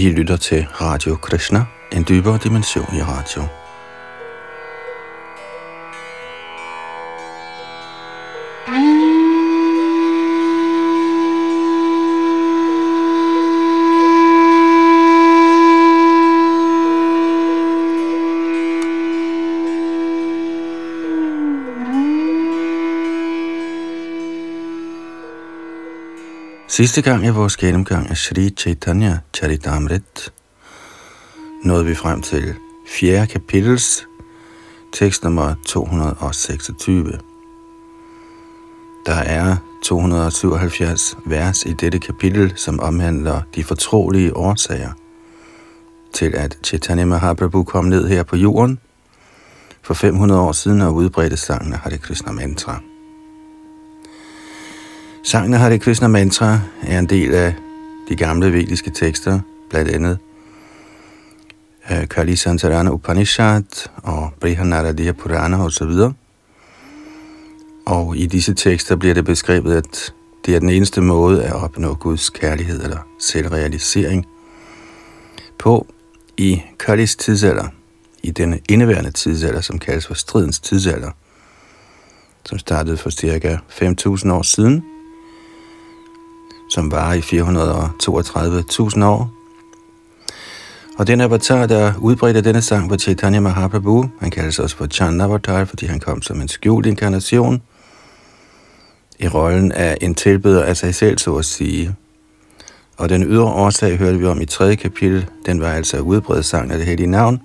I lytter til Radio Krishna, en dybere dimension i radio. Sidste gang i vores gennemgang af Sri Chaitanya Charitamrit nåede vi frem til 4. kapitels tekst nummer 226. Der er 277 vers i dette kapitel, som omhandler de fortrolige årsager til, at Chaitanya Mahaprabhu kom ned her på jorden for 500 år siden og udbredte sangen af Hare Krishna Mantra. Sangen har det Krishna Mantra er en del af de gamle vediske tekster, blandt andet øh, Kali Santarana Upanishad og Brihanaradiya Purana osv. Og i disse tekster bliver det beskrevet, at det er den eneste måde at opnå Guds kærlighed eller selvrealisering på i Kalis tidsalder, i denne indeværende tidsalder, som kaldes for stridens tidsalder, som startede for cirka 5.000 år siden – som var i 432.000 år. Og den avatar, der udbredte denne sang, var Chaitanya Mahaprabhu. Han kaldes også for Chanavatar, fordi han kom som en skjult inkarnation i rollen af en tilbeder af sig selv, så at sige. Og den ydre årsag hørte vi om i tredje kapitel. Den var altså udbredt sang af det hellige navn.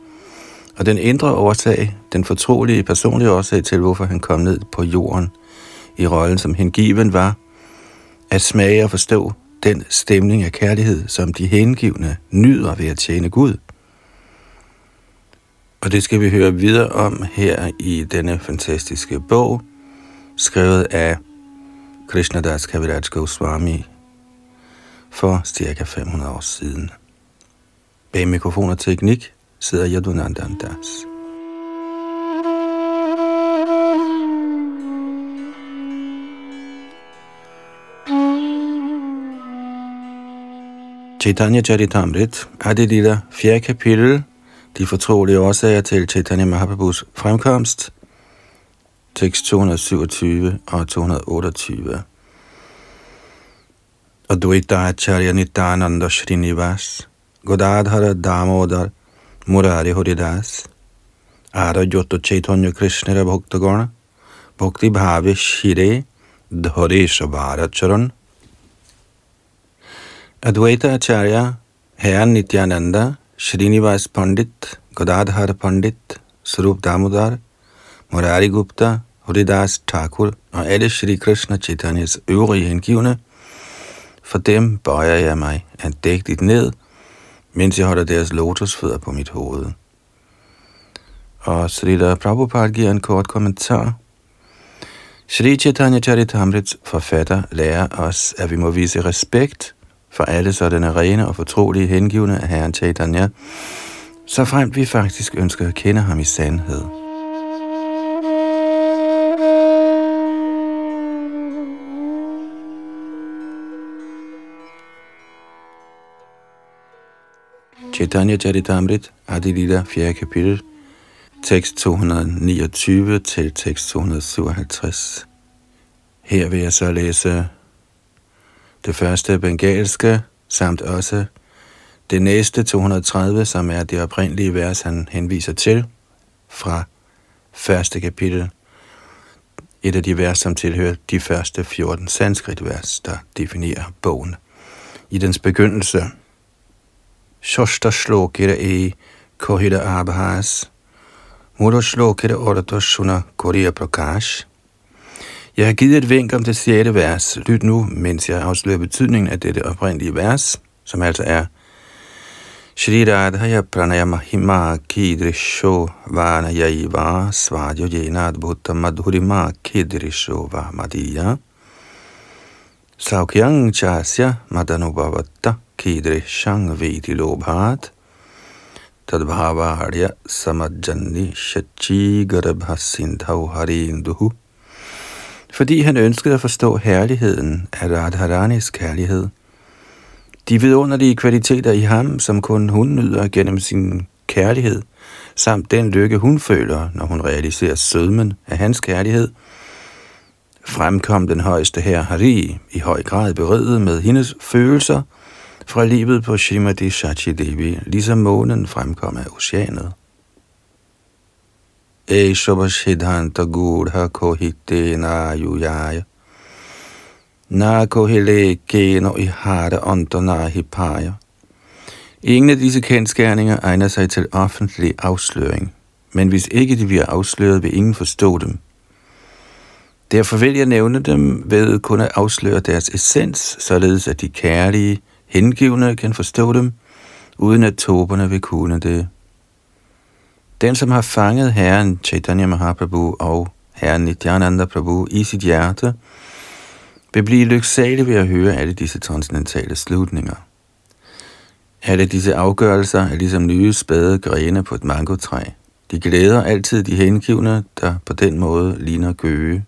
Og den indre årsag, den fortrolige personlige årsag til, hvorfor han kom ned på jorden i rollen som hengiven var, at smage og forstå den stemning af kærlighed, som de hengivne nyder ved at tjene Gud. Og det skal vi høre videre om her i denne fantastiske bog, skrevet af Krishnadas Kaviraj Goswami for cirka 500 år siden. Bag mikrofon og teknik sidder Yadunandan Das. Chaitanya Charitamrit er det lille fjerde kapitel, de fortrolige årsager til Chaitanya Mahaprabhus fremkomst, tekst 227 og 228. Advaita Acharya Nityananda Srinivas, Godadhara Damodar, Murari Horidas, Arajoto Chaitanya Krishna Bhaktagona, Bhakti Bhavi Shire, Dharesha Bharacharan, Advaita Acharya, Herren Nityananda, Srinivas Pandit, Godadhar Pandit, Sarup Damodar, Murari Gupta, Haridas Thakur og alle Shri Krishna Chaitanyas øvrige hengivne, for dem bøjer jeg mig andægtigt ned, mens jeg holder deres lotusfødder på mit hoved. Og Srila Prabhupada giver en kort kommentar. Shri Chaitanya Charitamrits forfatter lærer os, at vi må vise respekt for alle sådanne rene og fortrolige hengivne af Herren Chaitanya, så frem vi faktisk ønsker at kende ham i sandhed. Chaitanya Charitamrit, Adilita, 4. kapitel, tekst 229 til tekst 257. Her vil jeg så læse det første bengalske, samt også det næste 230, som er det oprindelige vers, han henviser til fra første kapitel. Et af de vers, som tilhører de første 14 sanskrit-vers, der definerer bogen. I dens begyndelse, Shoshta shlokira e kohida abhas, Mudo shlokira oratoshuna korea prakash, jeg har givet et vink om det sjette vers. Lyt nu, mens jeg afslører betydningen af dette oprindelige vers, som altså er Shri Radhaya Pranayama Hima Kidrisho Vana Yaiva Svadyo Jenad Bhutta Madhurima Kidrisho Vamadiya Saukyang Chasya Madanubhavatta Kidrishang Viti Lobhat Tadbhavarya Samajjani Shachi Garbha Harinduhu fordi han ønskede at forstå herligheden af Radharanis kærlighed, De vidunderlige kvaliteter i ham, som kun hun nyder gennem sin kærlighed, samt den lykke, hun føler, når hun realiserer sødmen af hans kærlighed, fremkom den højeste her Hari i høj grad beriget med hendes følelser fra livet på Shimadi Shachi Devi, ligesom månen fremkom af oceanet. Eshobashidhanta Gudha Kohite Nayuyaya Na Kohile Geno Ihara Ondona Hipaya Ingen af disse kendskærninger egner sig til offentlig afsløring, men hvis ikke de bliver afsløret, vil ingen forstå dem. Derfor vil jeg nævne dem ved kun at afsløre deres essens, således at de kærlige, hengivne kan forstå dem, uden at toberne vil kunne det. Den, som har fanget Herren Chaitanya Mahaprabhu og Herren Nityananda Prabhu i sit hjerte, vil blive lyksalig ved at høre alle disse transcendentale slutninger. Alle disse afgørelser er ligesom nye spæde grene på et mangotræ. De glæder altid de hengivne, der på den måde ligner gøge.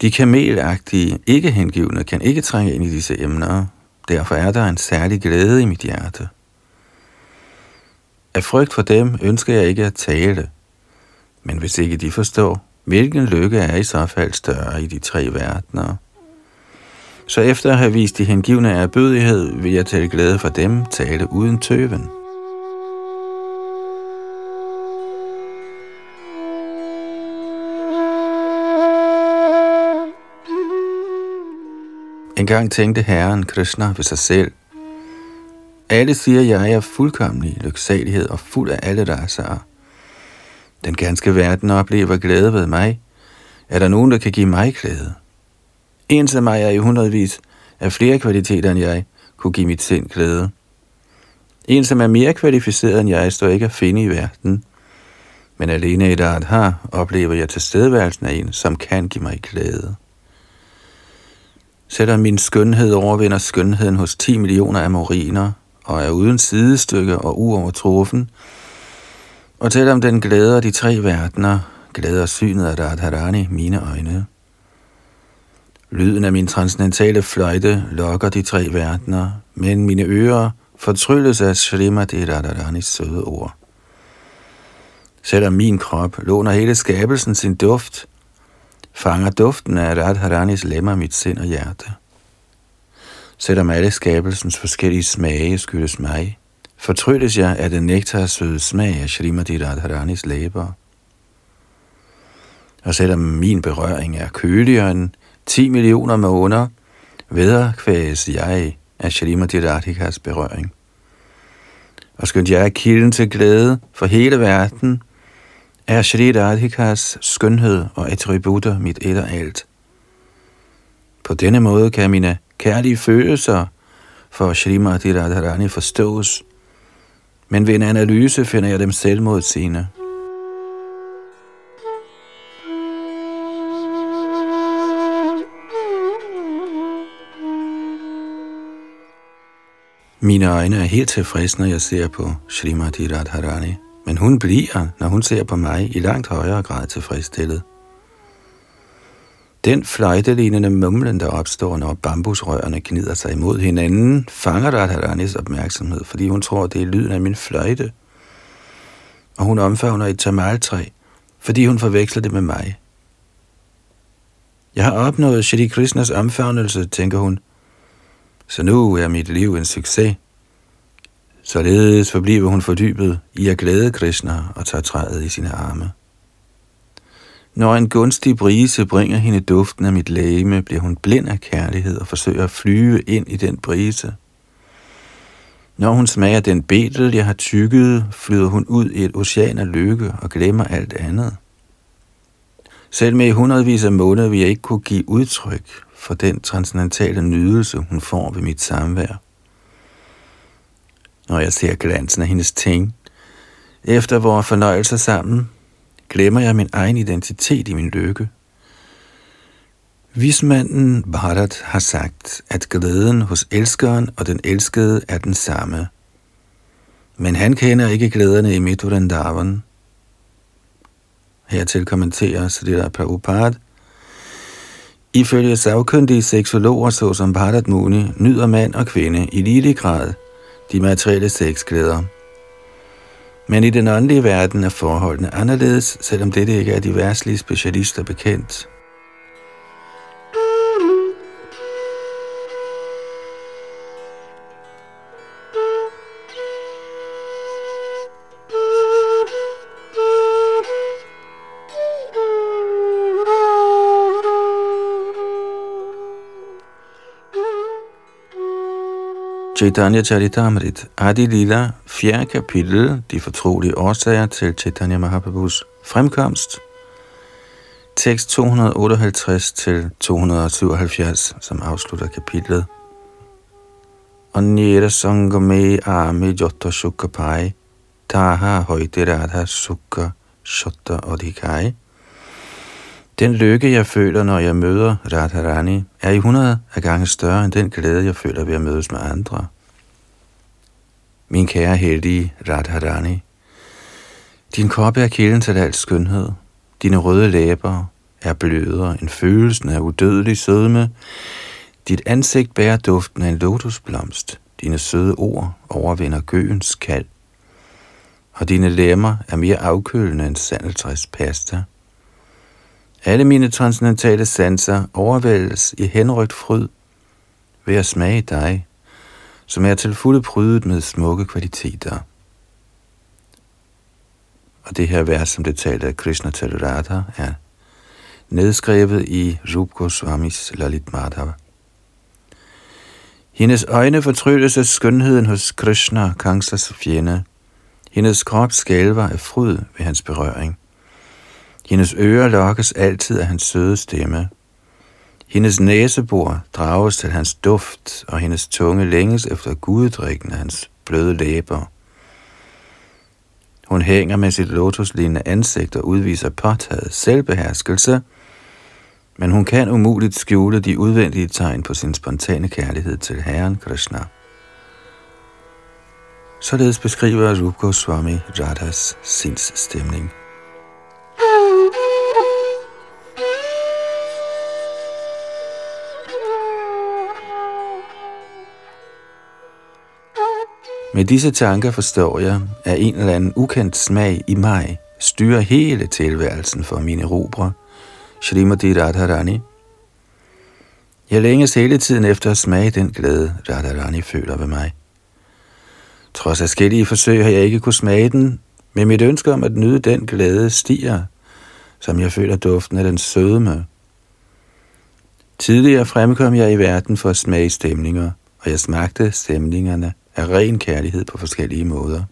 De kamelagtige, ikke hengivne, kan ikke trænge ind i disse emner. Derfor er der en særlig glæde i mit hjerte. Af frygt for dem ønsker jeg ikke at tale. Men hvis ikke de forstår, hvilken lykke er i så fald større i de tre verdener, så efter at have vist de hengivne erbødighed, vil jeg til glæde for dem tale uden tøven. En gang tænkte Herren Krishna ved sig selv, alle siger, at jeg er fuldkommelig lyksalighed og fuld af alle raser. Den ganske verden oplever glæde ved mig. Er der nogen, der kan give mig glæde? En som mig er i hundredvis af flere kvaliteter end jeg, kunne give mit sind glæde. En, som er mere kvalificeret end jeg, står ikke at finde i verden. Men alene i et har, oplever jeg tilstedeværelsen af en, som kan give mig glæde. Selvom min skønhed overvinder skønheden hos 10 millioner amoriner, og er uden sidestykke og uovertruffen, og selvom den glæder de tre verdener, glæder synet af Radharani mine øjne. Lyden af min transcendentale fløjte lokker de tre verdener, men mine ører fortrylles af Srimati Radharanis søde ord. Selvom min krop låner hele skabelsen sin duft, fanger duften af Radharanis lemmer mit sind og hjerte. Selvom alle skabelsens forskellige smage skyldes mig, fortrylles jeg af den nektar søde smag af Shrimati Radharanis læber. Og selvom min berøring er køligere end 10 millioner måneder, vederkvæges jeg af Shrimati Radhikas berøring. Og skønt jeg er kilden til glæde for hele verden, er Shri Radhikas skønhed og attributter mit et og alt. På denne måde kan mine kærlige følelser for Srimati Radharani forstås, men ved en analyse finder jeg dem selvmodsigende. Mine øjne er helt tilfredse, når jeg ser på Srimati Radharani, men hun bliver, når hun ser på mig, i langt højere grad tilfredsstillet. Den fløjtelignende mumlen, der opstår, når bambusrørene gnider sig imod hinanden, fanger Radharanis opmærksomhed, fordi hun tror, det er lyden af min fløjte. Og hun omfavner et tamaltræ, fordi hun forveksler det med mig. Jeg har opnået Shri Krishnas omfavnelse, tænker hun, så nu er mit liv en succes. Således forbliver hun fordybet i at glæde Krishna og tager træet i sine arme. Når en gunstig brise bringer hende duften af mit lægeme, bliver hun blind af kærlighed og forsøger at flyve ind i den brise. Når hun smager den betel, jeg har tykket, flyder hun ud i et ocean af lykke og glemmer alt andet. Selv med i hundredvis af måneder vil jeg ikke kunne give udtryk for den transcendentale nydelse, hun får ved mit samvær. Når jeg ser glansen af hendes ting, efter vores fornøjelser sammen, glemmer jeg min egen identitet i min lykke. Vismanden Bharat har sagt, at glæden hos elskeren og den elskede er den samme. Men han kender ikke glæderne i Midhurandavan. Hertil kommenterer Srila Prabhupada, Ifølge savkyndige seksologer såsom Bharat Muni nyder mand og kvinde i lille grad de materielle sexglæder. Men i den åndelige verden er forholdene anderledes, selvom dette ikke er de værtslige specialister bekendt. Chaitanya Charitamrit, Adi Lila, 4. kapitel, de fortrolige årsager til Chaitanya Mahaprabhus fremkomst, tekst 258 til 277, som afslutter kapitlet. Anyera sangame ame jotta sukkapai, taha højde radha sukha shotta odhikai. Den lykke, jeg føler, når jeg møder Radharani, er i 100 af gange større end den glæde, jeg føler ved at mødes med andre. Min kære heldige Radharani, din krop er kilden til alt skønhed. Dine røde læber er blødere end følelsen af udødelig sødme. Dit ansigt bærer duften af en lotusblomst. Dine søde ord overvinder gøens kald. Og dine lemmer er mere afkølende end sandeltræspasta. pasta. Alle mine transcendentale sanser overvældes i henrygt fryd ved at smage dig, som er til fulde prydet med smukke kvaliteter. Og det her vers, som det talte af Krishna til Radha, er nedskrevet i Rup Goswamis Lalit Madhava. Hendes øjne fortrylles af skønheden hos Krishna, Kangsas fjende. Hendes krop skælver af fryd ved hans berøring. Hendes ører lokkes altid af hans søde stemme. Hendes næsebor drages til hans duft, og hendes tunge længes efter guddrikken af hans bløde læber. Hun hænger med sit lotuslignende ansigt og udviser påtaget selvbeherskelse, men hun kan umuligt skjule de udvendige tegn på sin spontane kærlighed til Herren Krishna. Således beskriver Rup Goswami Radhas sindsstemning. Med disse tanker forstår jeg, at en eller anden ukendt smag i mig styrer hele tilværelsen for mine rubre, Shrimati Radharani. Jeg længes hele tiden efter at smage den glæde, Radharani føler ved mig. Trods forskellige forsøg har jeg ikke kunne smage den, men mit ønske om at nyde den glæde stiger, som jeg føler duften af den sødme. Tidligere fremkom jeg i verden for at smage stemninger, og jeg smagte stemningerne af ren kærlighed på forskellige måder.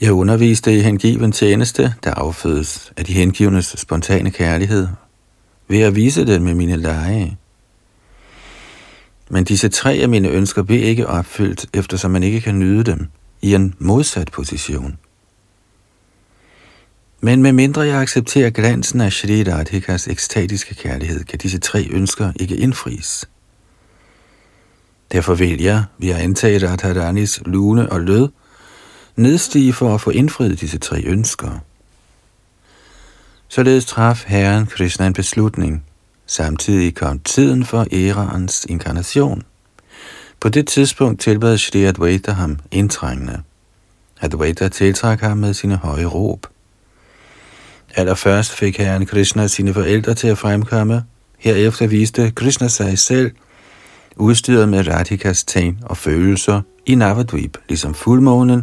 Jeg underviste i hengiven tjeneste, der affødes af de hengivnes spontane kærlighed, ved at vise den med mine lege. Men disse tre af mine ønsker bliver ikke opfyldt, eftersom man ikke kan nyde dem i en modsat position. Men med mindre jeg accepterer glansen af Shri Radhikas ekstatiske kærlighed, kan disse tre ønsker ikke indfries. Derfor vil jeg, antaget at Hadanis lune og lød, nedstige for at få indfriet disse tre ønsker. Således traf Herren Krishna en beslutning. Samtidig kom tiden for æraens inkarnation. På det tidspunkt tilbad Shri Advaita ham indtrængende. Advaita tiltrak ham med sine høje råb. Allerførst fik herren Krishna sine forældre til at fremkomme. Herefter viste Krishna sig selv – udstyret med Radhikas tegn og følelser i Navadvip, ligesom fuldmånen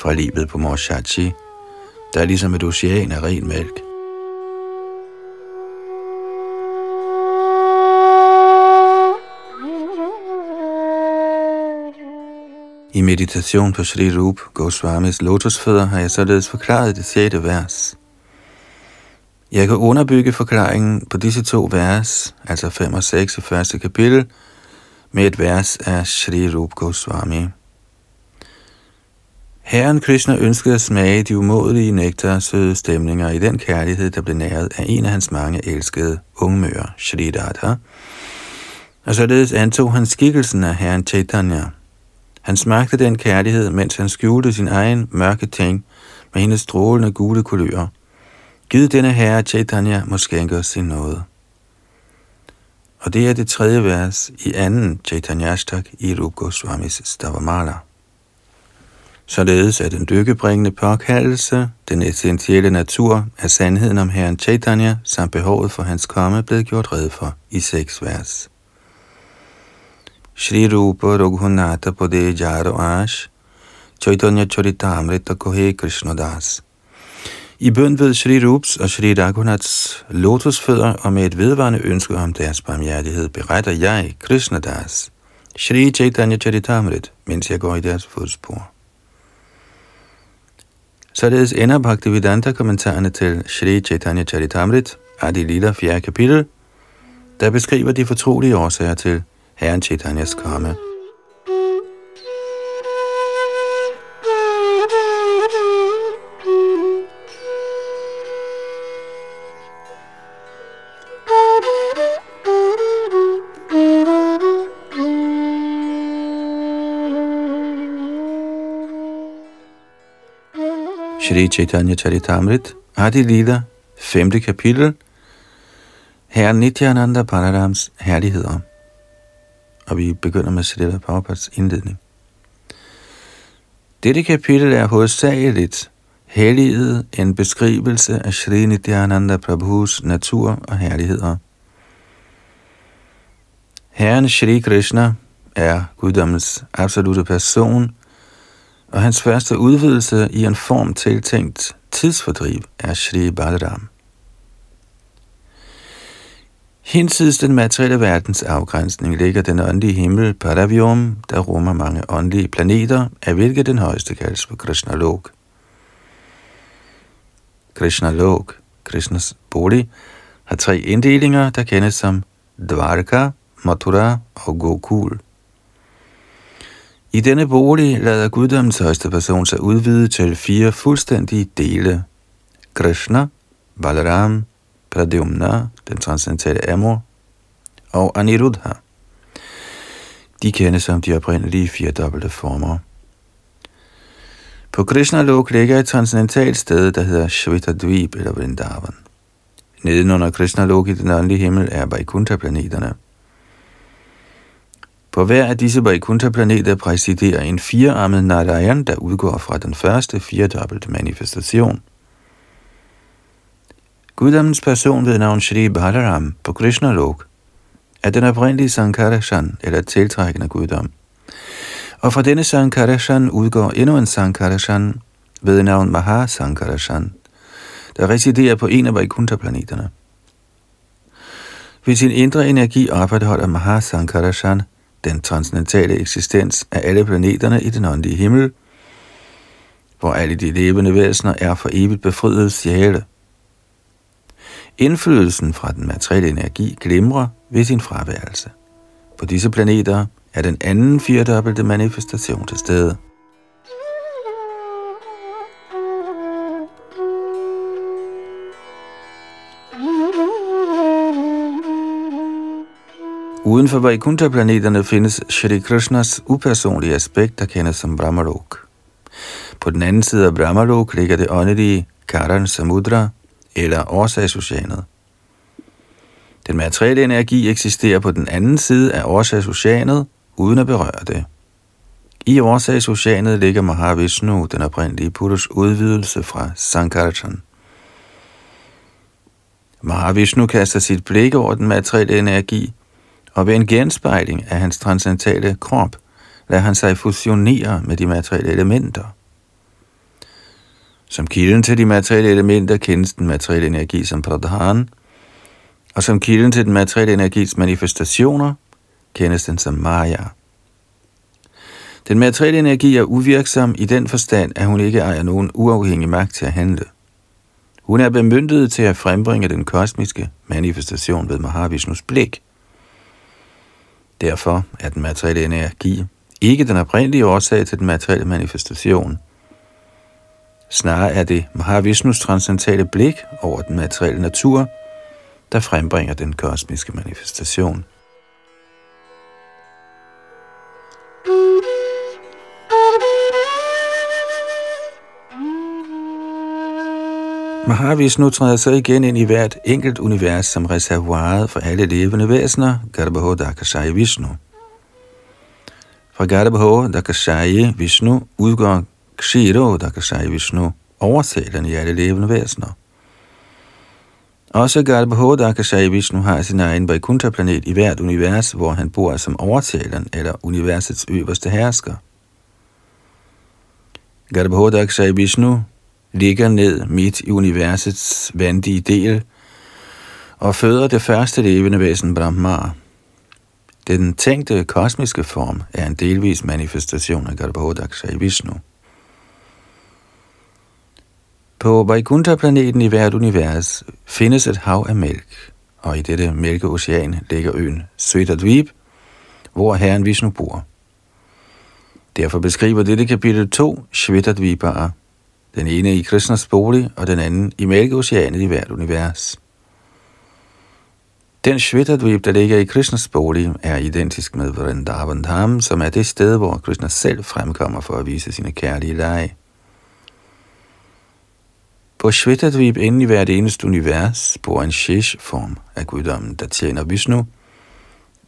fra livet på Morshachi, der er ligesom et ocean af ren mælk. I meditation på Sri Rup Goswamis lotusfødder har jeg således forklaret det sjette vers. Jeg kan underbygge forklaringen på disse to vers, altså 5 og 6 i første kapitel, med et vers af Sri Rup Goswami. Herren Krishna ønskede at smage de umådelige nektar søde stemninger i den kærlighed, der blev næret af en af hans mange elskede ungmøer, Shri Radha. Og således antog han skikkelsen af herren Chaitanya. Han smagte den kærlighed, mens han skjulte sin egen mørke ting med hendes strålende gule kulør. Giv denne herre Chaitanya må skænke os sin nåde og det er det tredje vers i anden Chaitanyashtak i Rup Goswamis Stavamala. Således er den lykkebringende påkaldelse, den essentielle natur af sandheden om Herren Chaitanya, samt behovet for hans komme, blevet gjort red for i seks vers. Shri Rupa Raghunatha Pade Jaro Ash Chaitanya Charitamrita Kohe Krishnadas i bøn ved Shri Rups og Shri Raghunaths lotusfødder og med et vedvarende ønske om deres barmhjertighed, beretter jeg, Das, Shri Chaitanya Charitamrit, mens jeg går i deres fodspor. Således ender Bhaktivedanta kommentarerne til Shri Chaitanya Charitamrit, Adi Lila 4. kapitel, der beskriver de fortrolige årsager til Herren Chaitanyas komme. Shri Chaitanya Charitamrit, Adi Lila, 5. kapitel, Herre Nityananda Paradams herligheder. Og vi begynder med Srila Prabhupads indledning. Dette kapitel er hovedsageligt helliget en beskrivelse af Shri Nityananda Prabhus natur og herligheder. Herren Shri Krishna er guddommens absolute person, og hans første udvidelse i en form tiltænkt tidsfordriv er Shri Balaram. Hinsides den materielle verdens afgrænsning ligger den åndelige himmel Paravyom, der rummer mange åndelige planeter, af hvilket den højeste kaldes for Krishna Lok. Krishna Lok, Krishnas bolig, har tre inddelinger, der kendes som Dvarka, Mathura og Gokul. I denne bolig lader guddommens højste person sig udvide til fire fuldstændige dele. Krishna, Balaram, Pradyumna, den transcendentale Amor, og Aniruddha. De kendes som de oprindelige fire dobbelte former. På Krishna Lok ligger et transcendentalt sted, der hedder Shvetadvip eller Vrindavan. Nedenunder Krishna Lok i den åndelige himmel er Vaikuntha-planeterne – på hver af disse Vaikuntha-planeter præsiderer en firearmet Narayan, der udgår fra den første firedobbelte manifestation. Guddommens person ved navn Shri Balaram på Krishna Lok er den oprindelige Sankarashan, eller tiltrækkende guddom. Og fra denne Sankarashan udgår endnu en Sankarashan ved navn Maha Sankarashan, der residerer på en af Vaikuntha-planeterne. Ved sin indre energi opretholder Maha Sankarashan den transcendentale eksistens af alle planeterne i den åndelige himmel, hvor alle de levende væsener er for evigt befriede sjæle. Indflydelsen fra den materielle energi glimrer ved sin fraværelse. På disse planeter er den anden firedobbelte manifestation til stede – Uden for Vaikuntha-planeterne findes Shri Krishnas upersonlige aspekt, der kendes som Brahmalok. På den anden side af Brahmalok ligger det åndelige Karan Samudra, eller årsagsoceanet. Den materielle energi eksisterer på den anden side af årsagsoceanet, uden at berøre det. I årsagsoceanet ligger Mahavishnu, den oprindelige Purush udvidelse fra Sankarachan. Mahavishnu kaster sit blik over den materielle energi, og ved en genspejling af hans transcendentale krop, lader han sig fusionere med de materielle elementer. Som kilden til de materielle elementer kendes den materielle energi som pradhan, og som kilden til den materielle energis manifestationer kendes den som maya. Den materielle energi er uvirksom i den forstand, at hun ikke ejer nogen uafhængig magt til at handle. Hun er bemyndiget til at frembringe den kosmiske manifestation ved Mahavishnus blik – Derfor er den materielle energi ikke den oprindelige årsag til den materielle manifestation. Snarere er det Mahavishnus transcendentale blik over den materielle natur, der frembringer den kosmiske manifestation. Mahavishnu træder så igen ind i hvert enkelt univers som reservoiret for alle levende væsener, Garbaho Dakashaya Vishnu. Fra Garbaho Dakashaya Vishnu udgår Kshiro Dakashaya Vishnu, oversætteren i alle levende væsener. Også Garbaho Dakashaya Vishnu har sin egen Vaikuntha-planet i hvert univers, hvor han bor som oversætteren eller universets øverste hersker. Garbaho Dakashaya Vishnu ligger ned midt i universets vandige del og føder det første levende væsen Brahma. Den tænkte kosmiske form er en delvis manifestation af Garbhodaksha i Vishnu. På Vaikuntha-planeten i hvert univers findes et hav af mælk, og i dette mælkeocean ligger øen Svetadvip, hvor herren Vishnu bor. Derfor beskriver dette kapitel to Shvetadvipaer, den ene i Krishnas bolig, og den anden i Mælkeoceanet i hvert univers. Den Shvetadvip, der ligger i Krishnas bolig, er identisk med Vrindavan Dham, som er det sted, hvor Krishna selv fremkommer for at vise sine kærlige lege. På Shvetadvip inden i hvert eneste univers bor en shesh-form af guddommen, der tjener Vishnu,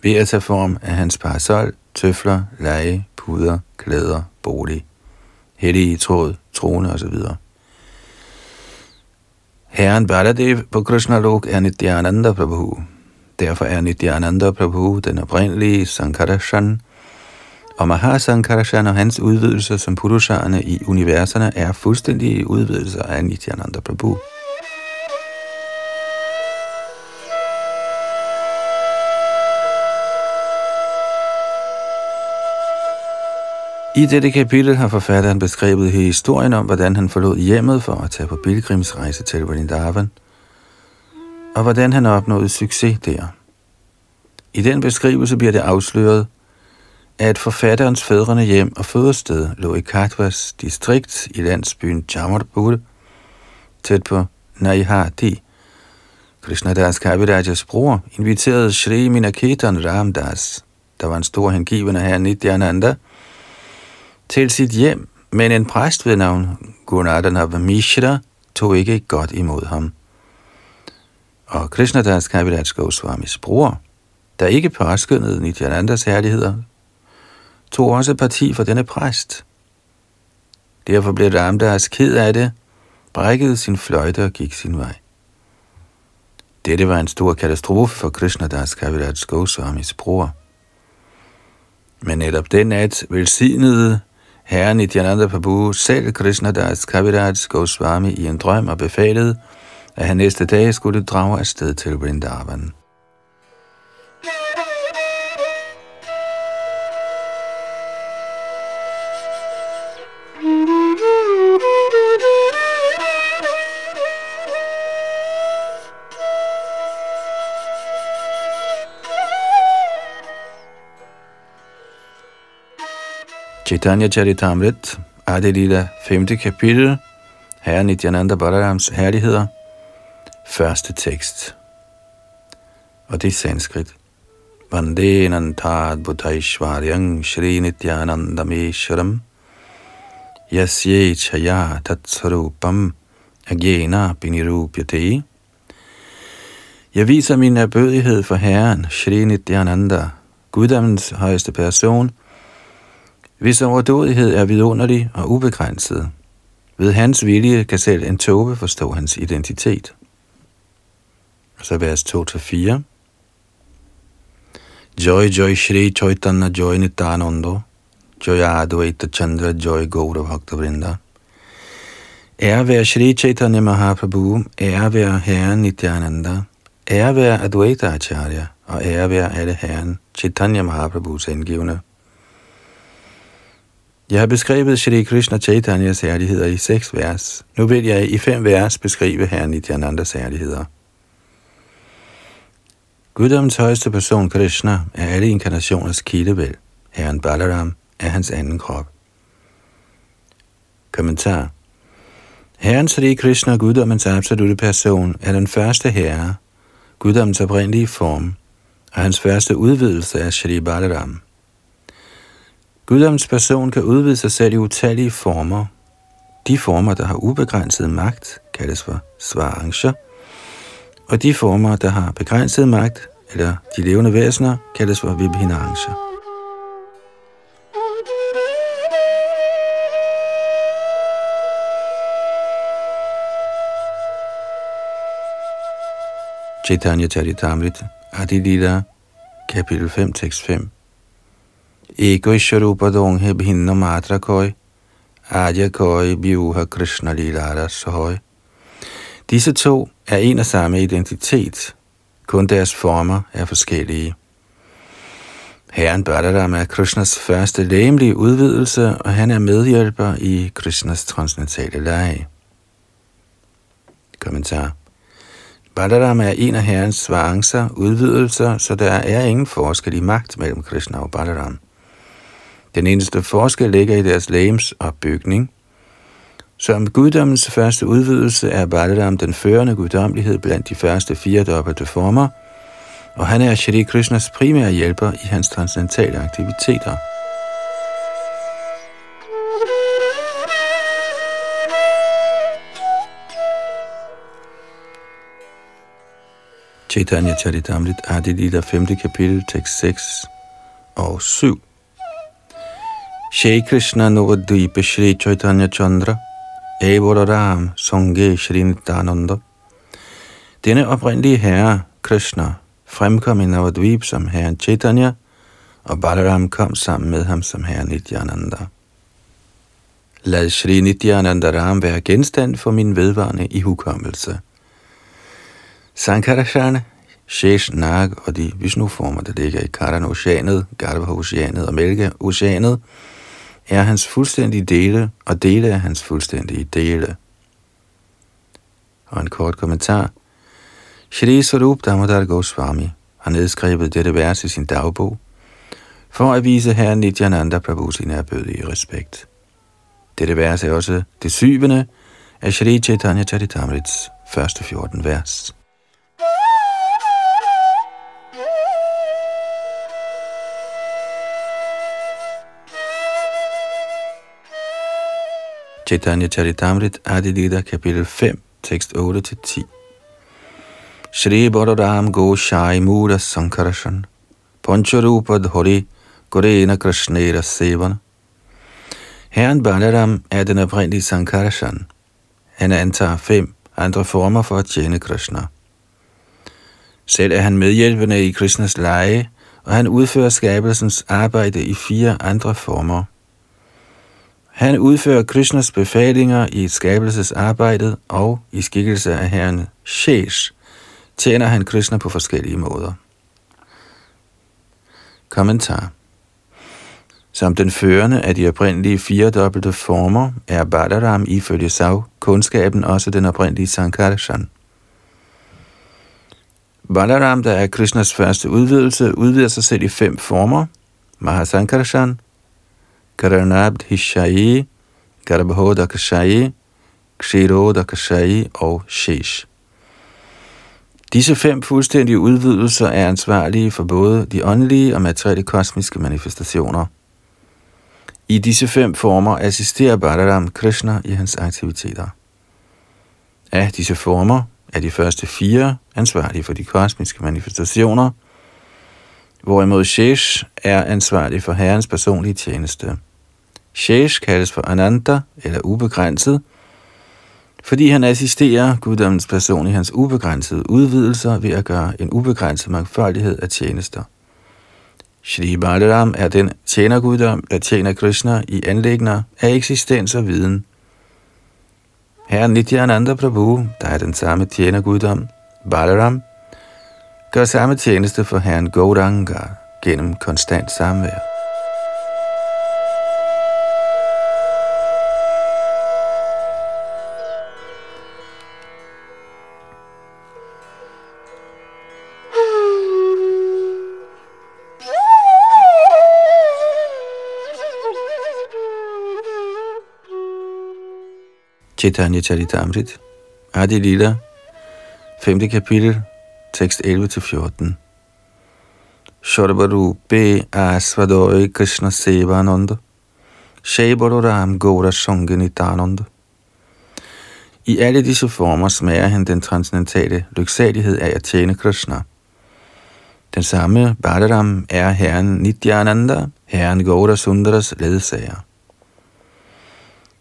ved at tage form af hans parasol, tøfler, lege, puder, klæder, bolig hellige tråd, trone osv. Herren Baladev på Krishna Lok er Nityananda Prabhu. Derfor er Nityananda Prabhu den oprindelige Sankarashan, og Mahasankarashan og hans udvidelser som Purusharne i universerne er fuldstændige udvidelser af Nityananda Prabhu. I dette kapitel har forfatteren beskrevet historien om, hvordan han forlod hjemmet for at tage på pilgrimsrejse til Vrindavan, og hvordan han opnåede succes der. I den beskrivelse bliver det afsløret, at forfatterens fædrene hjem og fødested lå i Katwas distrikt i landsbyen Jamarbur, tæt på Naihati. Krishnadas Kavirajas bror inviterede Shri Minaketan Ramdas, der var en stor hengiven af herren Nityananda, til sit hjem, men en præst ved navn Gunardhanav Mishra tog ikke godt imod ham. Og Krishnadas Kaviraj Goswamis bror, der ikke påskyndede Nityanandas herligheder, tog også parti for denne præst. Derfor blev Ramdas ked af det, brækkede sin fløjte og gik sin vej. Dette var en stor katastrofe for Krishnadas Kaviraj Goswamis bror. Men netop den nat velsignede Herren Nityananda Prabhu selv Krishna Das Kaviraj Goswami i en drøm og befalede, at han næste dag skulle drage afsted til Vrindavan. Chaitanya Charitamrit, Adi 5. kapitel, Herre Nityananda Balarams herligheder, første tekst. Og det er sanskrit. Vande Nantad Bhutaishvaryang Shri Nityananda Mesharam Yasye Chaya Tatsarupam Agena Binirupyate Jeg viser min erbødighed for Herren, Shri Nityananda, guddommens højeste person, hvis overdådighed er vidunderlig og ubegrænset, ved hans vilje kan selv en tåbe forstå hans identitet. Så vers 2-4. Joy Joy Shri Chaitanya Joy Nityanando Joy Advaita Chandra Joy Gaura Bhakta Vrinda Ære være Shri Chaitanya Mahaprabhu, ære være Herren Nityananda, ære være Advaita Acharya, og ære være alle Herren Chaitanya Mahaprabhus indgivende. Jeg har beskrevet Shri Krishna Chaitanyas herligheder i seks vers. Nu vil jeg i fem vers beskrive Herren Nityanandas herligheder. Guddoms højeste person Krishna er alle inkarnationers kildevæld. Herren Balaram er hans anden krop. Kommentar Herren Sri Krishna, guddommens absolute person, er den første herre, guddommens oprindelige form, og hans første udvidelse er Shri Balaram. Guddoms person kan udvide sig selv i utallige former. De former, der har ubegrænset magt, kaldes for svaranger, og de former, der har begrænset magt, eller de levende væsener, kaldes for vibhinanger. Chaitanya Charitamrita, Adilila, kapitel 5, tekst 5. Ego Ishwarupa Donghe Bhinna Matra Koi, Adya Koi Biuha Krishna Lilara Sohoi. Disse to er en og samme identitet, kun deres former er forskellige. Herren Balaram er Krishnas første læmelige udvidelse, og han er medhjælper i Krishnas transcendentale leje. Kommentar Balaram er en af herrens svarancer, udvidelser, så der er ingen forskel i magt mellem Krishna og Balaram. Den eneste forskel ligger i deres lægems opbygning. Som guddommens første udvidelse er Balaram den førende guddommelighed blandt de første fire dobbelte former, og han er Shri Krishnas primære hjælper i hans transcendentale aktiviteter. Chaitanya Charitamrit Adilita 5. kapitel, tekst 6 og 7. Shri Krishna Navadvipa Shri Chaitanya Chandra Evora Ram Sange Shri Nityananda Denne oprindelige herre, Krishna, fremkom i Navadvip som herren Chaitanya, og Balaram kom sammen med ham som herre Nityananda. Lad Shri Nityananda Ram være genstand for min vedvarende ihukommelse. Sankarashana, Shesh Nag og de Vishnu-former, der ligger i Karan-oceanet, Garbha Oceanet og Mælke-oceanet, er hans fuldstændige dele, og dele af hans fuldstændige dele. Og en kort kommentar. Shri Sarup Damodar Goswami har nedskrevet dette vers i sin dagbog, for at vise herren Nityananda Prabhu sin erbødige respekt. Dette vers er også det syvende af Shri Chaitanya Charitamrits første 14 vers. Chaitanya Charitamrit Adilita kapitel 5, tekst 8-10. Shri Balaram Goshai Mura Sankarashan Pancharupa Dhori Gorena Krishnera Sevana Herren Balaram er den oprindelige Sankarashan. Han antager fem andre former for at tjene Krishna. Selv er han medhjælpende i Krishnas leje, og han udfører skabelsens arbejde i fire andre former – han udfører Krishnas befalinger i skabelsesarbejdet, og i skikkelse af herren Shesh tjener han Krishna på forskellige måder. Kommentar Som den førende af de oprindelige firedobbelte former, er Balaram ifølge Sav kundskaben også den oprindelige Sankarshan. Balaram, der er Krishnas første udvidelse, udvider sig selv i fem former, Mahasankarshan, Karanabdhishai, Garbhodakashai, Kshirodakashai og Shesh. Disse fem fuldstændige udvidelser er ansvarlige for både de åndelige og materielle kosmiske manifestationer. I disse fem former assisterer Balaram Krishna i hans aktiviteter. Af disse former er de første fire ansvarlige for de kosmiske manifestationer, hvorimod Shesh er ansvarlig for herrens personlige tjeneste. Shesh kaldes for Ananta, eller ubegrænset, fordi han assisterer guddommens person i hans ubegrænsede udvidelser ved at gøre en ubegrænset mangfoldighed af tjenester. Shri Balaram er den tjenerguddom, der tjener Krishna i anlægner af eksistens og viden. Herren Nityananda Prabhu, der er den samme tjenerguddom, Balaram, gør samme tjeneste for herren Gauranga gennem konstant samvær. Chaitanya Charitamrit, Adi Lila, 5. kapitel, tekst 11-14. Shorvarupe Asvadoi Krishna Sevananda, Shaibaru Ram Gora Shanginitananda, I alle disse former smager han den transcendentale lyksalighed af at tjene Krishna. Den samme Balaram er herren Nityananda, herren Gaura Sundaras ledsager.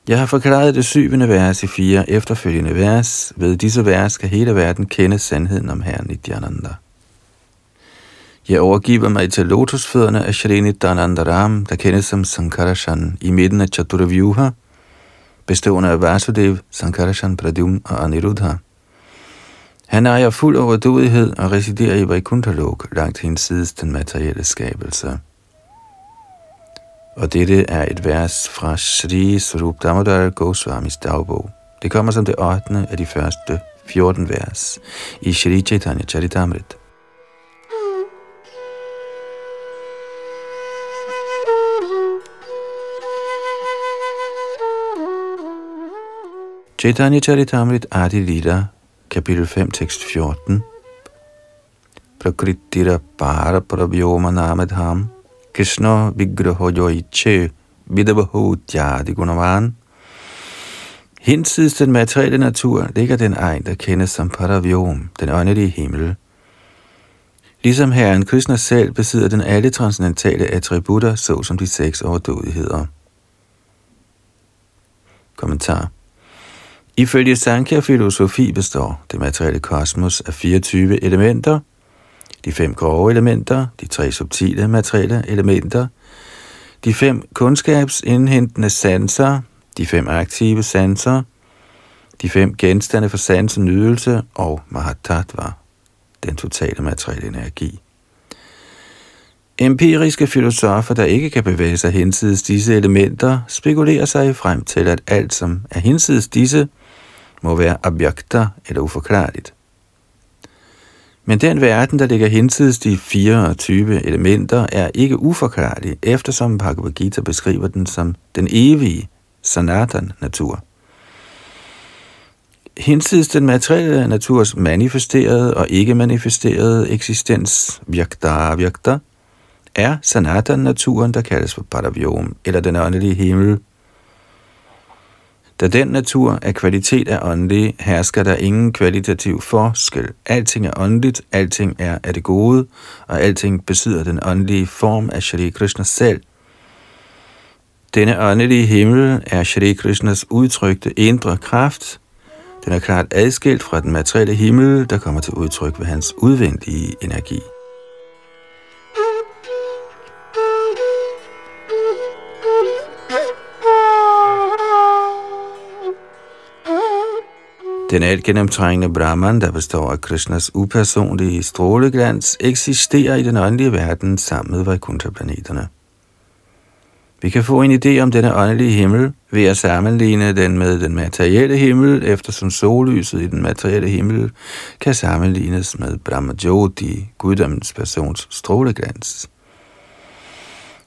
Jeg har forklaret det syvende vers i fire efterfølgende vers. Ved disse vers skal hele verden kende sandheden om herren Nityananda. Jeg overgiver mig til lotusfødderne af Shri Dhanandaram, Ram, der kendes som Sankarashan, i midten af Chaturavyuha, bestående af Vasudev, Sankarashan, Pradum og Aniruddha. Han ejer fuld overdådighed og residerer i Vaikunthalok, langt hinsides den materielle skabelse. Og dette er et vers fra Sri Swarup Damodar Goswamis dagbog. Det kommer som det 8. af de første 14 vers i Sri Chaitanya Charitamrita. Chaitanya Charitamrit Adi Lida, kapitel 5, tekst 14. Prakritira para pravyoma namadham, Krishna vigraho yoiche vidabahu gunavan. Hinsides den materielle natur ligger den egen, der kendes som Paravyom, den åndelige himmel. Ligesom Herren Krishna selv besidder den alle transcendentale attributter, såsom de seks overdådigheder. Kommentar Ifølge Sankhya-filosofi består det materielle kosmos af 24 elementer, de fem grove elementer, de tre subtile materielle elementer, de fem kundskabsindhentende sanser, de fem aktive sanser, de fem genstande for sans og nydelse og Mahatattva, den totale materielle energi. Empiriske filosofer, der ikke kan bevæge sig hinsides disse elementer, spekulerer sig frem til, at alt, som er hinsides disse, må være abjakta eller uforklarligt. Men den verden, der ligger hinsides de 24 elementer, er ikke uforklarlig, eftersom Bhagavad Gita beskriver den som den evige sanatan-natur. Hinsides den materielle naturs manifesterede og ikke manifesterede eksistens, vyakta vyakta, er sanatan-naturen, der kaldes for Paravyom, eller den åndelige himmel, da den natur er kvalitet af åndelig, hersker der ingen kvalitativ forskel. Alting er åndeligt, alting er af det gode, og alting besidder den åndelige form af Shri Krishna selv. Denne åndelige himmel er Shri Krishnas udtrykte indre kraft. Den er klart adskilt fra den materielle himmel, der kommer til udtryk ved hans udvendige energi. Den alt gennemtrængende Brahman, der består af Krishnas upersonlige stråleglans, eksisterer i den åndelige verden sammen med Vaikuntha-planeterne. Vi kan få en idé om denne åndelige himmel ved at sammenligne den med den materielle himmel, eftersom sollyset i den materielle himmel kan sammenlignes med Brahmajoti, guddommens persons stråleglans.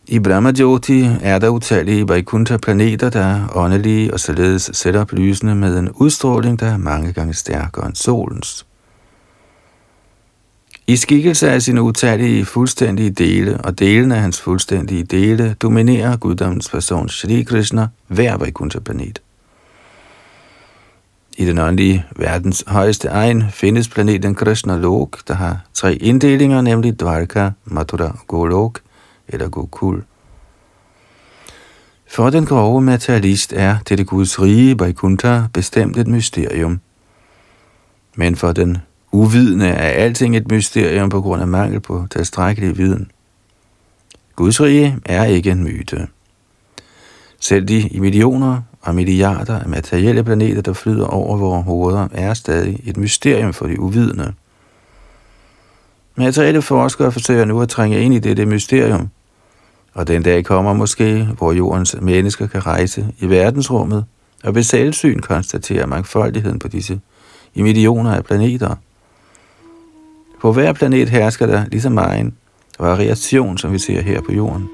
I Brahmajoti er der utallige Vaikuntha-planeter, der er åndelige og således sætter lysende med en udstråling, der er mange gange stærkere end solens. I skikkelse af sine utallige fuldstændige dele og delen af hans fuldstændige dele dominerer guddommens person Shri Krishna hver Vaikuntha-planet. I den åndelige verdens højeste egen findes planeten Krishna Lok, der har tre inddelinger, nemlig Dvarka, Mathura og Golok – eller Gokul. For den grove materialist er dette Guds rige Vaikuntha bestemt et mysterium. Men for den uvidende er alting et mysterium på grund af mangel på tilstrækkelig viden. Guds rige er ikke en myte. Selv de i millioner og milliarder af materielle planeter, der flyder over vores hoveder, er stadig et mysterium for de uvidende. Materielle forskere forsøger nu at trænge ind i dette mysterium – og den dag kommer måske, hvor jordens mennesker kan rejse i verdensrummet og ved selvsyn konstatere mangfoldigheden på disse i millioner af planeter. På hver planet hersker der ligesom en variation, som vi ser her på jorden.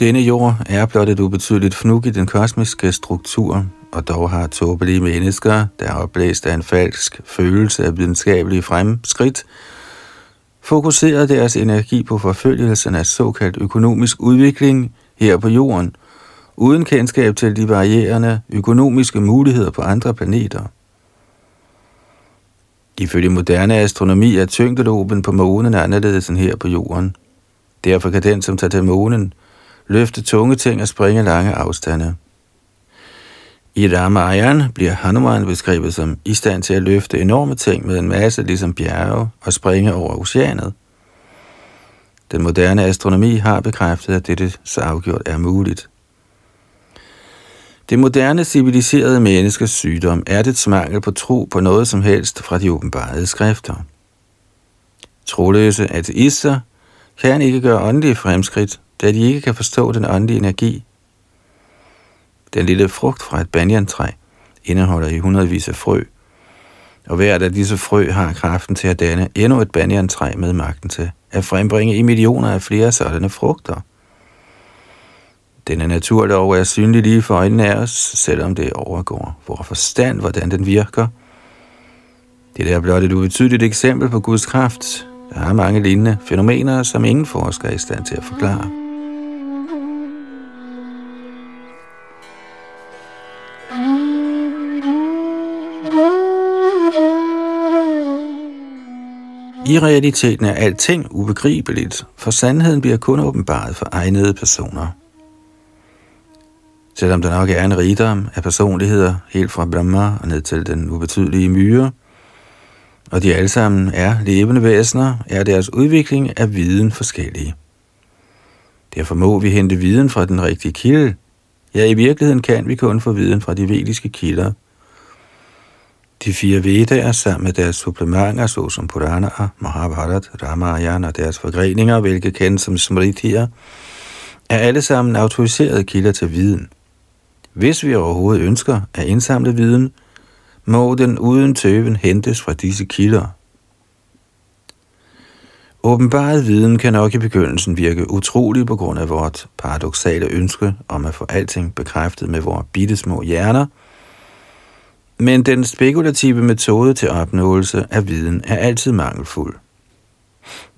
Denne jord er blot et ubetydeligt fnug i den kosmiske struktur, og dog har tåbelige mennesker, der er oplæst af en falsk følelse af videnskabelige fremskridt, fokuseret deres energi på forfølgelsen af såkaldt økonomisk udvikling her på jorden, uden kendskab til de varierende økonomiske muligheder på andre planeter. Ifølge moderne astronomi er tyngdeloben på månen anderledes end her på jorden. Derfor kan den, som tager til månen, løfte tunge ting og springe lange afstande. I Ramayan bliver Hanuman beskrevet som i stand til at løfte enorme ting med en masse ligesom bjerge og springe over oceanet. Den moderne astronomi har bekræftet, at dette så afgjort er muligt. Det moderne civiliserede menneskes sygdom er det mangel på tro på noget som helst fra de åbenbarede skrifter. Troløse ateister kan ikke gøre åndelige fremskridt, da de ikke kan forstå den åndelige energi. Den lille frugt fra et banyantræ indeholder i hundredvis af frø, og hvert af disse frø har kraften til at danne endnu et banyantræ med magten til at frembringe i millioner af flere sådanne frugter. Denne naturlov er synlig lige for øjnene af os, selvom det overgår vores forstand, hvordan den virker. Det er blot et ubetydeligt eksempel på Guds kraft. Der er mange lignende fænomener, som ingen forsker er i stand til at forklare. I realiteten er alting ubegribeligt, for sandheden bliver kun åbenbaret for egnede personer. Selvom der nok er en rigdom af personligheder, helt fra Brahma og ned til den ubetydelige myre, og de alle sammen er levende væsener, er deres udvikling af viden forskellige. Derfor må vi hente viden fra den rigtige kilde. Ja, i virkeligheden kan vi kun få viden fra de vediske kilder. De fire Vedaer sammen med deres supplementer, såsom Purana, Mahabharat, Ramayana og deres forgreninger, hvilke kendes som Smritier, er alle sammen autoriserede kilder til viden – hvis vi overhovedet ønsker at indsamle viden, må den uden tøven hentes fra disse kilder. Åbenbaret viden kan nok i begyndelsen virke utrolig på grund af vort paradoxale ønske om at få alting bekræftet med vores bittesmå hjerner, men den spekulative metode til opnåelse af viden er altid mangelfuld.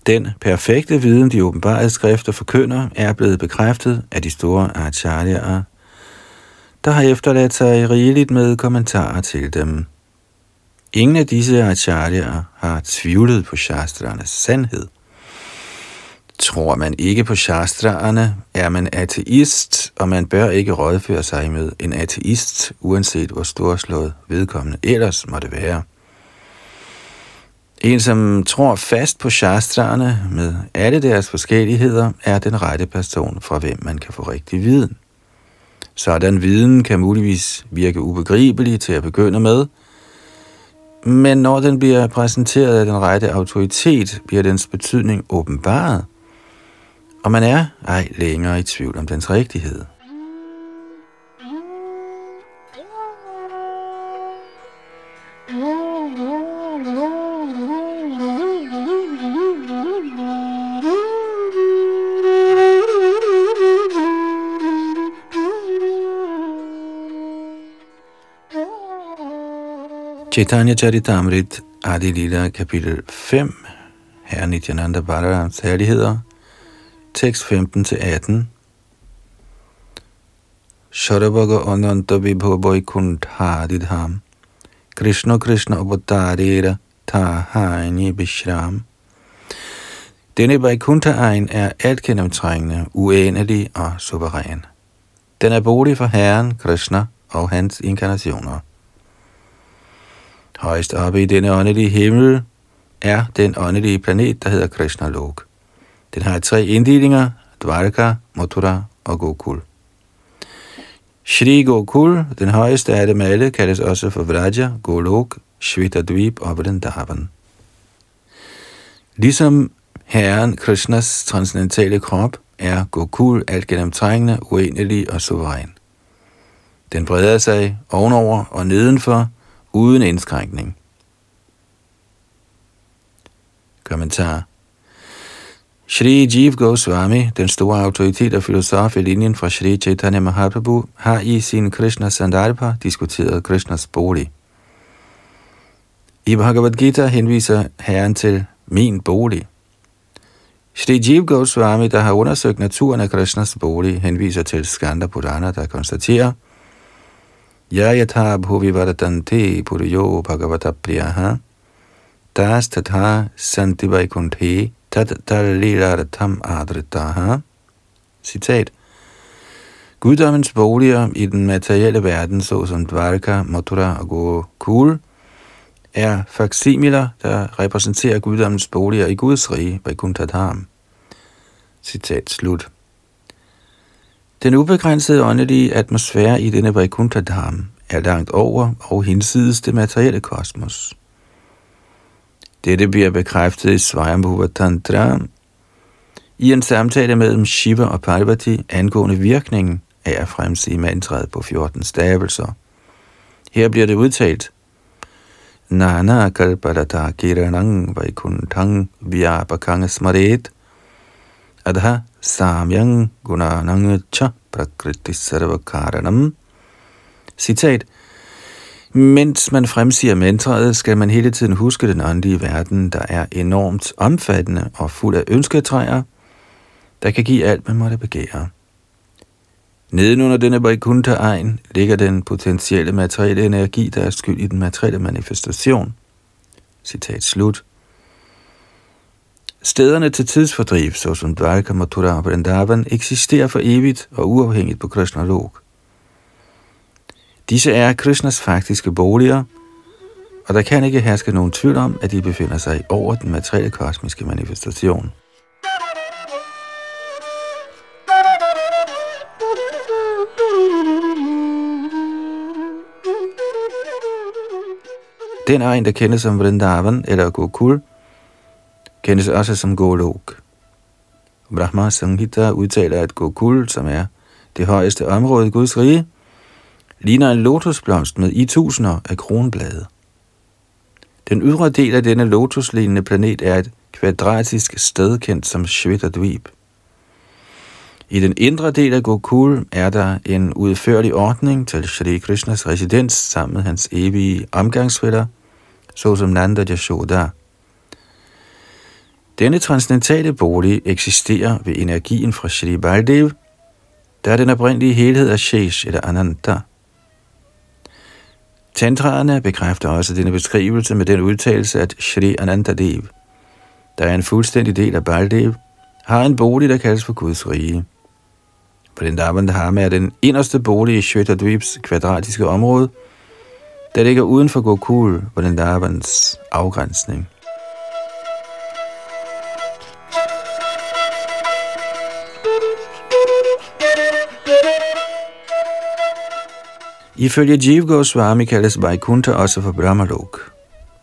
Den perfekte viden, de åbenbare skrifter forkynder, er blevet bekræftet af de store acharyaer der har efterladt sig rigeligt med kommentarer til dem. Ingen af disse acharyaer har tvivlet på shastraernes sandhed. Tror man ikke på shastraerne, er man ateist, og man bør ikke rådføre sig med en ateist, uanset hvor storslået vedkommende ellers måtte være. En, som tror fast på shastraerne med alle deres forskelligheder, er den rette person, fra hvem man kan få rigtig viden. Sådan viden kan muligvis virke ubegribelig til at begynde med, men når den bliver præsenteret af den rette autoritet, bliver dens betydning åbenbaret, og man er ej længere i tvivl om dens rigtighed. Chaitanya Charitamrit, Adi Lila, kapitel 5, Herre Nityananda Balarams herligheder, tekst 15-18. Sharabaga Ananta Vibho Vaikuntha Krishna Krishna Avatarera Tahani Bishram Denne Vaikuntha-egen er alt gennemtrængende, uendelig og suveræn. Den er bolig for Herren, Krishna og hans inkarnationer. Højst oppe i denne åndelige himmel er den åndelige planet, der hedder Krishna Lok. Den har tre inddelinger, Dvarka, Mathura og Gokul. Shri Gokul, den højeste af dem alle, kaldes også for Vraja, Golok, Shvetadvip og Vrindavan. Ligesom Herren Krishnas transcendentale krop, er Gokul alt gennemtrængende, uendelig og suveræn. Den breder sig ovenover og nedenfor, uden indskrænkning. Kommentar Shri Jiv Goswami, den store autoritet og filosof i linjen fra Shri Chaitanya Mahaprabhu, har i sin Krishna Sandarpa diskuteret Krishnas bolig. I Bhagavad Gita henviser Herren til min bolig. Shri Jeev Goswami, der har undersøgt naturen af Krishnas bolig, henviser til Skanda Purana, der konstaterer, Ya yatha bhuvi varadante puriyo bhagavata priyaha das tatha santi vaikunthe tat tam adritaha. Citat. Guddommens boliger i den materielle verden, såsom Dvarka, Mathura og Gokul, er faksimiler, der repræsenterer guddommens boliger i Guds rige, Vaikuntadham. Citat slut. Den ubegrænsede åndelige atmosfære i denne Vaikuntadham er langt over og hinsides det materielle kosmos. Dette bliver bekræftet i Svayambhuva Tantra i en samtale mellem Shiva og Parvati angående virkningen af at fremsige mantraet på 14 stavelser. Her bliver det udtalt, Nana kalpadata kiranang vaikuntang vyapakang smaret adha samyang gunanang cha prakriti sarvakaranam. Citat. Mens man fremsiger mantraet, skal man hele tiden huske den åndelige verden, der er enormt omfattende og fuld af ønsketræer, der kan give alt, man måtte begære. Nedenunder denne Vaikuntha-egen ligger den potentielle materielle energi, der er skyld i den materielle manifestation. Citat slut. Stederne til tidsfordriv, såsom Dvarka, Mathura og Vrindavan, eksisterer for evigt og uafhængigt på Krishna Lok. Disse er Krishnas faktiske boliger, og der kan ikke herske nogen tvivl om, at de befinder sig over den materielle kosmiske manifestation. Den egen, der kendes som Vrindavan eller Gokul, kendes også som Golok. Brahma Sanghita udtaler, at Gokul, som er det højeste område i Guds rige, ligner en lotusblomst med i tusinder af kronblade. Den ydre del af denne lotuslignende planet er et kvadratisk sted kendt som Shvetadvip. I den indre del af Gokul er der en udførlig ordning til Shri Krishnas residens sammen med hans evige omgangsfælder, såsom Nanda Yashoda. Denne transcendentale bolig eksisterer ved energien fra Shri Baldev, der er den oprindelige helhed af Shesh eller Ananta. Tantraerne bekræfter også denne beskrivelse med den udtalelse, at Shri Anandadev, der er en fuldstændig del af Baldev, har en bolig, der kaldes for Guds rige. På den Dharma er den inderste bolig i Shvetadvibs kvadratiske område, der ligger uden for Gokul på den Dharmans afgrænsning. Ifølge Jeev Goswami kaldes Vaikuntha også for Brahmalok.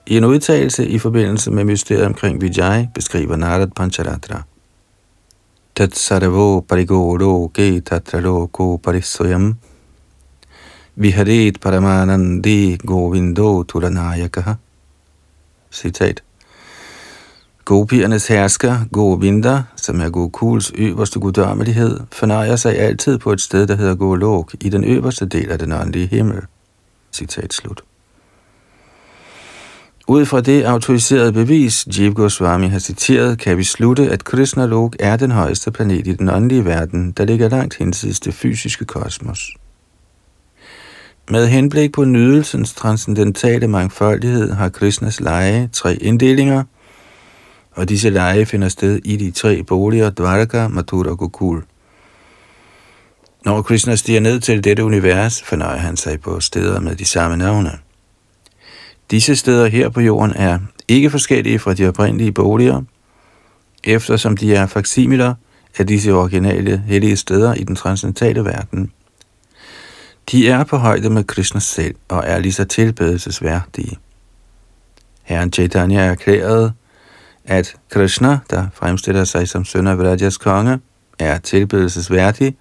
I en udtalelse i forbindelse med mysteriet omkring Vijay beskriver Narad Pancharatra. Tat sarvo parigoro ge tatraloko parisoyam viharit paramanandi govindo tulanayakaha. Citat. Gopiernes hersker, Govinda, som er Gokuls øverste guddommelighed, fornøjer sig altid på et sted, der hedder Golok, i den øverste del af den åndelige himmel. Citat slut. Ud fra det autoriserede bevis, Jeev Goswami har citeret, kan vi slutte, at Krishna Lok er den højeste planet i den åndelige verden, der ligger langt hinsides det fysiske kosmos. Med henblik på nydelsens transcendentale mangfoldighed har Krishnas lege tre inddelinger – og disse lege finder sted i de tre boliger Dvaraka, Mathura og Gokul. Når Krishna stiger ned til dette univers, fornøjer han sig på steder med de samme navne. Disse steder her på jorden er ikke forskellige fra de oprindelige boliger, eftersom de er faksimiler af disse originale hellige steder i den transcendentale verden. De er på højde med Krishna selv og er lige så tilbedelsesværdige. Herren Chaitanya erklærede, at Krishna, der fremstiller sig som søn af Vrajas konge, er tilbedelsesværdig,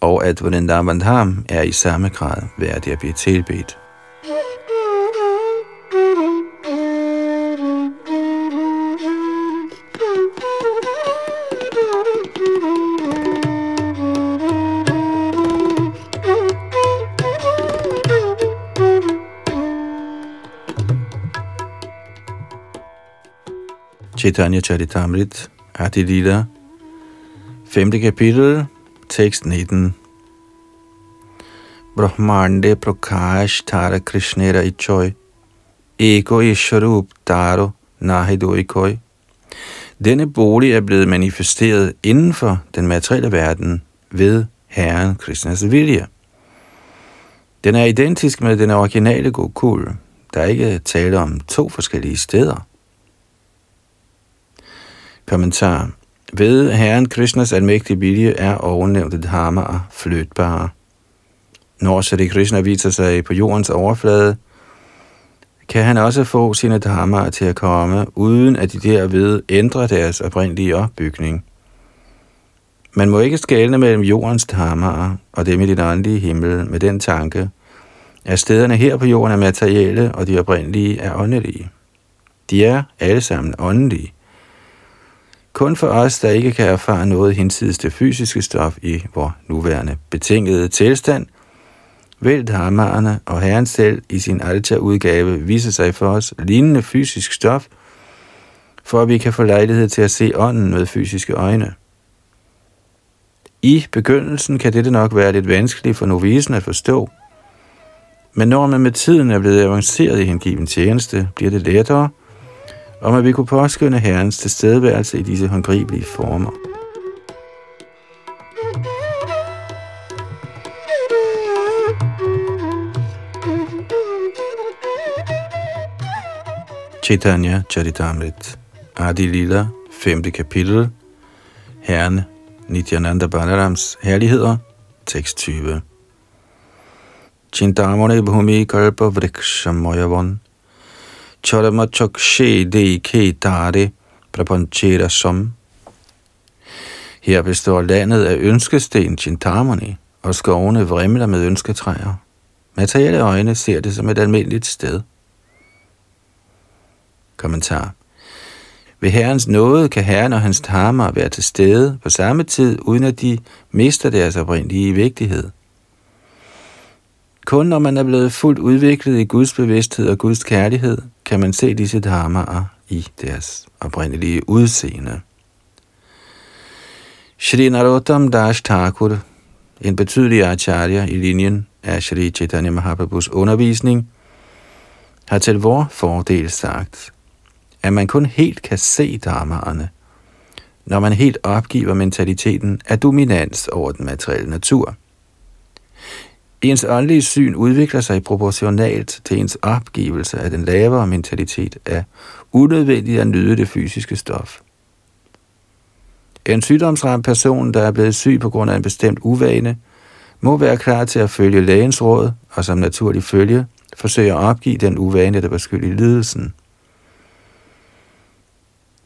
og at Vrindavan Dham er i samme grad værdig at blive tilbedt. Chaitanya Charitamrit, Adi Lila, 5. kapitel, tekst 19. Brahmande Prakash Tara Krishnera Ichoy, Ego Isharup Daro Nahido Ikoi. Denne bolig er blevet manifesteret inden for den materielle verden ved Herren Krishnas vilje. Den er identisk med den originale Gokul. Der er ikke tale om to forskellige steder. Kommentar. Ved Herren Krishnas almægtige vilje er ovennævnte dharmaer flytbare. Når Sri Krishna viser sig på jordens overflade, kan han også få sine dharmaer til at komme, uden at de derved ændrer deres oprindelige opbygning. Man må ikke skælne mellem jordens dharmaer og dem i den åndelige himmel med den tanke, at stederne her på jorden er materielle, og de oprindelige er åndelige. De er alle sammen åndelige. Kun for os, der ikke kan erfare noget hinsides det fysiske stof i vores nuværende betingede tilstand, vil dharmaerne og Herren selv i sin Alta-udgave vise sig for os lignende fysisk stof, for at vi kan få lejlighed til at se ånden med fysiske øjne. I begyndelsen kan dette nok være lidt vanskeligt for novisen at forstå, men når man med tiden er blevet avanceret i hengiven tjeneste, bliver det lettere, om at vi kunne påskynde Herrens tilstedeværelse i disse håndgribelige former. Chaitanya Charitamrit Adi Lila, 5. kapitel Herren Nityananda Balarams herligheder, tekst 20 Chintamone bhumi kalpa vrikshamoyavan Chodama chokshe de dare prapanchera som. Her består landet af ønskesten Chintamani, og skovene vrimler med ønsketræer. Materielle øjne ser det som et almindeligt sted. Kommentar. Ved Herrens nåde kan Herren og hans dharma være til stede på samme tid, uden at de mister deres oprindelige vigtighed. Kun når man er blevet fuldt udviklet i Guds bevidsthed og Guds kærlighed, kan man se disse dharmaer i deres oprindelige udseende. Shri Narottam Das Thakur, en betydelig acharya i linjen af Shri Chaitanya Mahaprabhus undervisning, har til vor fordel sagt, at man kun helt kan se dharmaerne, når man helt opgiver mentaliteten af dominans over den materielle natur. Ens åndelige syn udvikler sig proportionalt til ens opgivelse af den lavere mentalitet af unødvendigt at nyde det fysiske stof. En sygdomsramt person, der er blevet syg på grund af en bestemt uvane, må være klar til at følge lægens råd og som naturlig følge forsøge at opgive den uvane, der var skyld i lidelsen.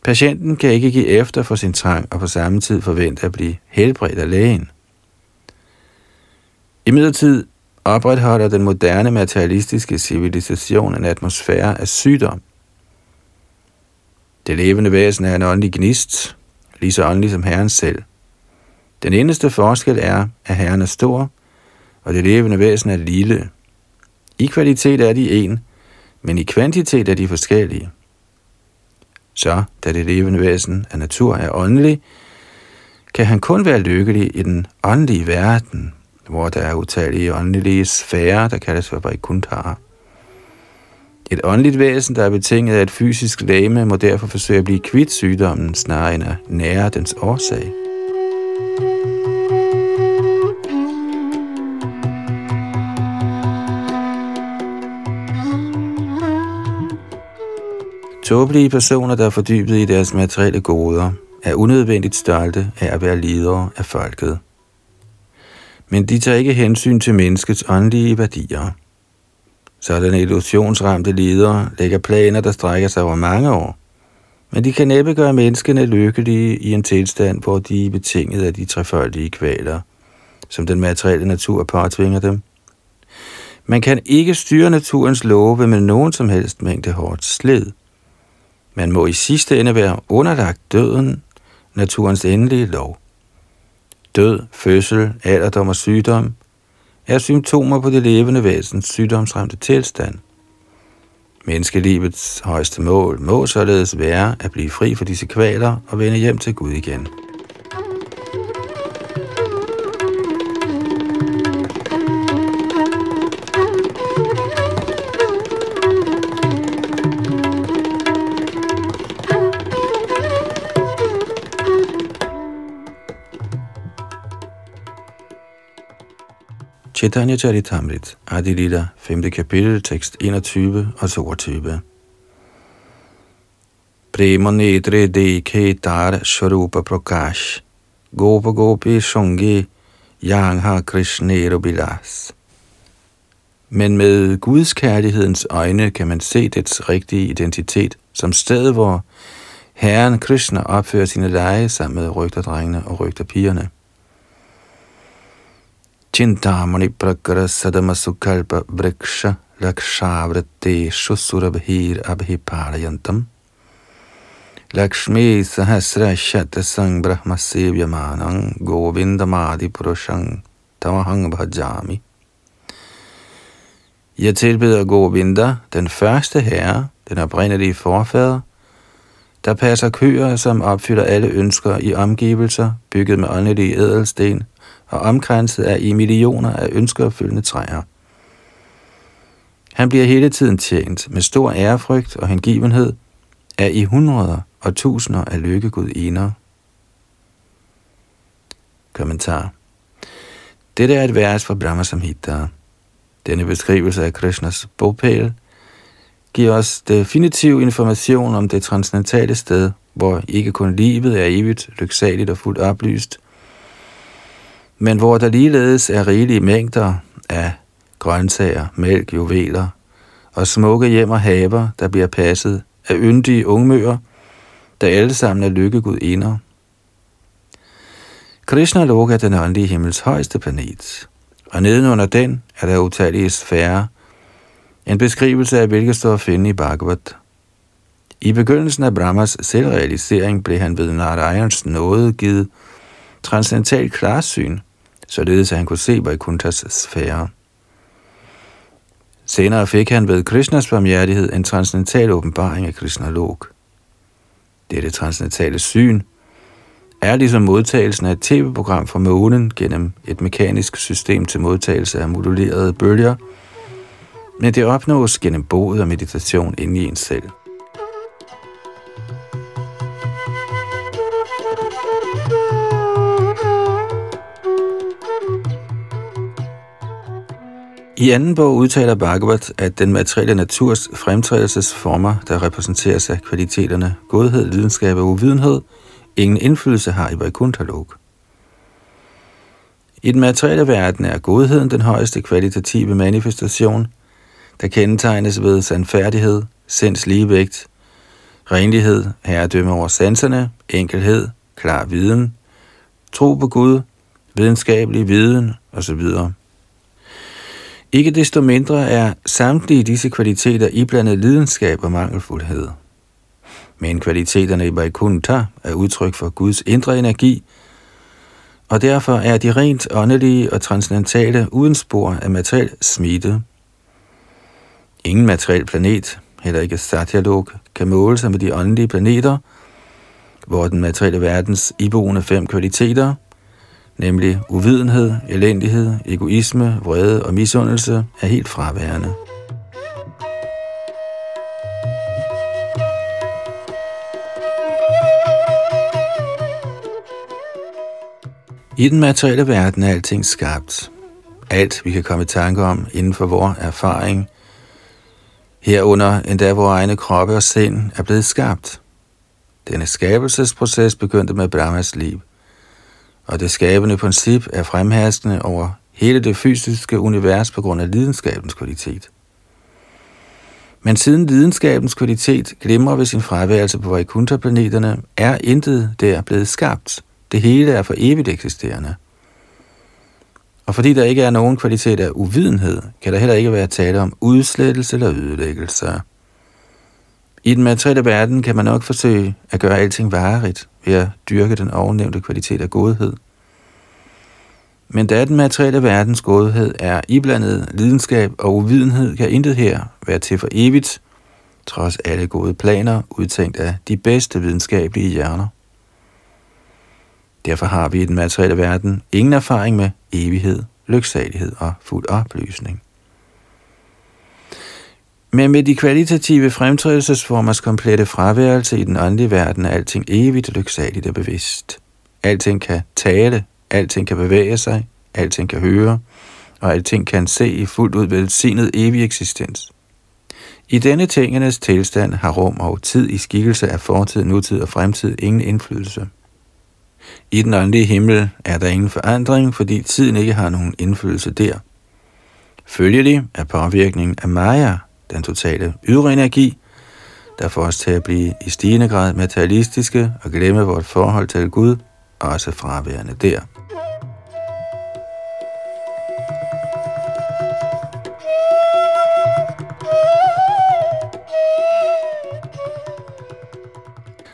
Patienten kan ikke give efter for sin trang og på samme tid forvente at blive helbredt af lægen. I midlertid opretholder den moderne materialistiske civilisation en atmosfære af sygdom. Det levende væsen er en åndelig gnist, lige så åndelig som Herren selv. Den eneste forskel er, at Herren er stor, og det levende væsen er lille. I kvalitet er de en, men i kvantitet er de forskellige. Så, da det levende væsen af natur er åndelig, kan han kun være lykkelig i den åndelige verden, hvor der er utallige åndelige sfærer, der kaldes for Vaikuntara. Et åndeligt væsen, der er betinget af et fysisk læme, må derfor forsøge at blive kvidt sygdommen, snarere end at nære dens årsag. Tåbelige personer, der er fordybet i deres materielle goder, er unødvendigt stolte af at være ledere af folket men de tager ikke hensyn til menneskets åndelige værdier. Sådanne illusionsramte ledere lægger planer, der strækker sig over mange år, men de kan næppe gøre menneskene lykkelige i en tilstand, hvor de er betinget af de trefoldige kvaler, som den materielle natur påtvinger dem. Man kan ikke styre naturens love med nogen som helst mængde hårdt slid. Man må i sidste ende være underlagt døden, naturens endelige lov. Død, fødsel, alderdom og sygdom er symptomer på det levende væsens sygdomsramte tilstand. Menneskelivets højeste mål må således være at blive fri for disse kvaler og vende hjem til Gud igen. Chaitanya Charitamrit, Adilita, 5. kapitel, tekst 21 og 22. Prema nedre dekhe dar sharupa prakash, gopa gopi shungi, yang har krishnero bilas. Men med Guds kærlighedens øjne kan man se dets rigtige identitet som sted, hvor Herren Krishna opfører sine lege sammen med rygterdrengene og rygterpigerne. Chintamani prakara sadama sukalpa vriksha lakshavrateshu shusurabhir abhiparayantam. Lakshmi sahasra shatasang brahma sevyamanang govindamadi purushang tamahang bhajami. Jeg tilbeder Govinda, den første herre, den oprindelige forfader, der passer køer, som opfylder alle ønsker i omgivelser, bygget med åndelige ædelsten, og omkranset af i millioner af ønskeopfyldende træer. Han bliver hele tiden tjent med stor ærefrygt og hengivenhed af i hundreder og tusinder af lykkegudiner. Kommentar Dette er et vers fra Brahma Samhita. Denne beskrivelse af Krishnas bogpæl giver os definitiv information om det transcendentale sted, hvor ikke kun livet er evigt, lyksaligt og fuldt oplyst, men hvor der ligeledes er rigelige mængder af grøntsager, mælk, juveler og smukke hjem og haver, der bliver passet af yndige ungmøer, der alle sammen er lykkegudinder. Krishna Loka er den åndelige himmels højeste planet, og nedenunder den er der utallige sfærer, en beskrivelse af hvilket står at finde i Bhagavad. I begyndelsen af Brahmas selvrealisering blev han ved Narayans nåde givet transcendental klarsyn, således at han kunne se Vaikunthas sfære. Senere fik han ved Krishnas barmhjertighed en transcendental åbenbaring af Krishna Lok. Dette transcendentale syn er ligesom modtagelsen af et tv-program fra månen gennem et mekanisk system til modtagelse af modulerede bølger, men det opnås gennem boet og meditation inde i en selv. I anden bog udtaler Bhagavat, at den materielle naturs fremtrædelsesformer, der repræsenteres af kvaliteterne godhed, lidenskab og uvidenhed, ingen indflydelse har i Vaikuntha-lok. I den materielle verden er godheden den højeste kvalitative manifestation, der kendetegnes ved sandfærdighed, sinds ligevægt, renlighed, herredømme over sanserne, enkelhed, klar viden, tro på Gud, videnskabelig viden osv. Ikke desto mindre er samtlige disse kvaliteter iblandet lidenskab og mangelfuldhed. Men kvaliteterne i Vaikuntha er udtryk for Guds indre energi, og derfor er de rent åndelige og transcendentale uden spor af materiel smitte. Ingen materiel planet, heller ikke Satyalok, kan måle sig med de åndelige planeter, hvor den materielle verdens iboende fem kvaliteter – nemlig uvidenhed, elendighed, egoisme, vrede og misundelse, er helt fraværende. I den materielle verden er alting skabt. Alt, vi kan komme i tanke om inden for vores erfaring, herunder endda vores egne kroppe og sind, er blevet skabt. Denne skabelsesproces begyndte med Brahmas liv – og det skabende princip er fremherskende over hele det fysiske univers på grund af lidenskabens kvalitet. Men siden lidenskabens kvalitet glimrer ved sin fraværelse på Vaikuntha-planeterne, er intet der blevet skabt. Det hele er for evigt eksisterende. Og fordi der ikke er nogen kvalitet af uvidenhed, kan der heller ikke være tale om udslettelse eller ødelæggelse. I den materielle verden kan man nok forsøge at gøre alting varigt ved at dyrke den ovennævnte kvalitet af godhed. Men da den materielle verdens godhed er iblandet lidenskab og uvidenhed, kan intet her være til for evigt, trods alle gode planer, udtænkt af de bedste videnskabelige hjerner. Derfor har vi i den materielle verden ingen erfaring med evighed, lyksalighed og fuld oplysning. Men med de kvalitative fremtrædelsesformers komplette fraværelse i den åndelige verden er alting evigt lyksaligt og bevidst. Alting kan tale, alting kan bevæge sig, alting kan høre, og alting kan se i fuldt ud velsignet evig eksistens. I denne tingenes tilstand har rum og tid i skikkelse af fortid, nutid og fremtid ingen indflydelse. I den åndelige himmel er der ingen forandring, fordi tiden ikke har nogen indflydelse der. Følgelig er påvirkningen af Maya, den totale ydre energi, der får os til at blive i stigende grad materialistiske og glemme vores forhold til Gud, også fraværende der.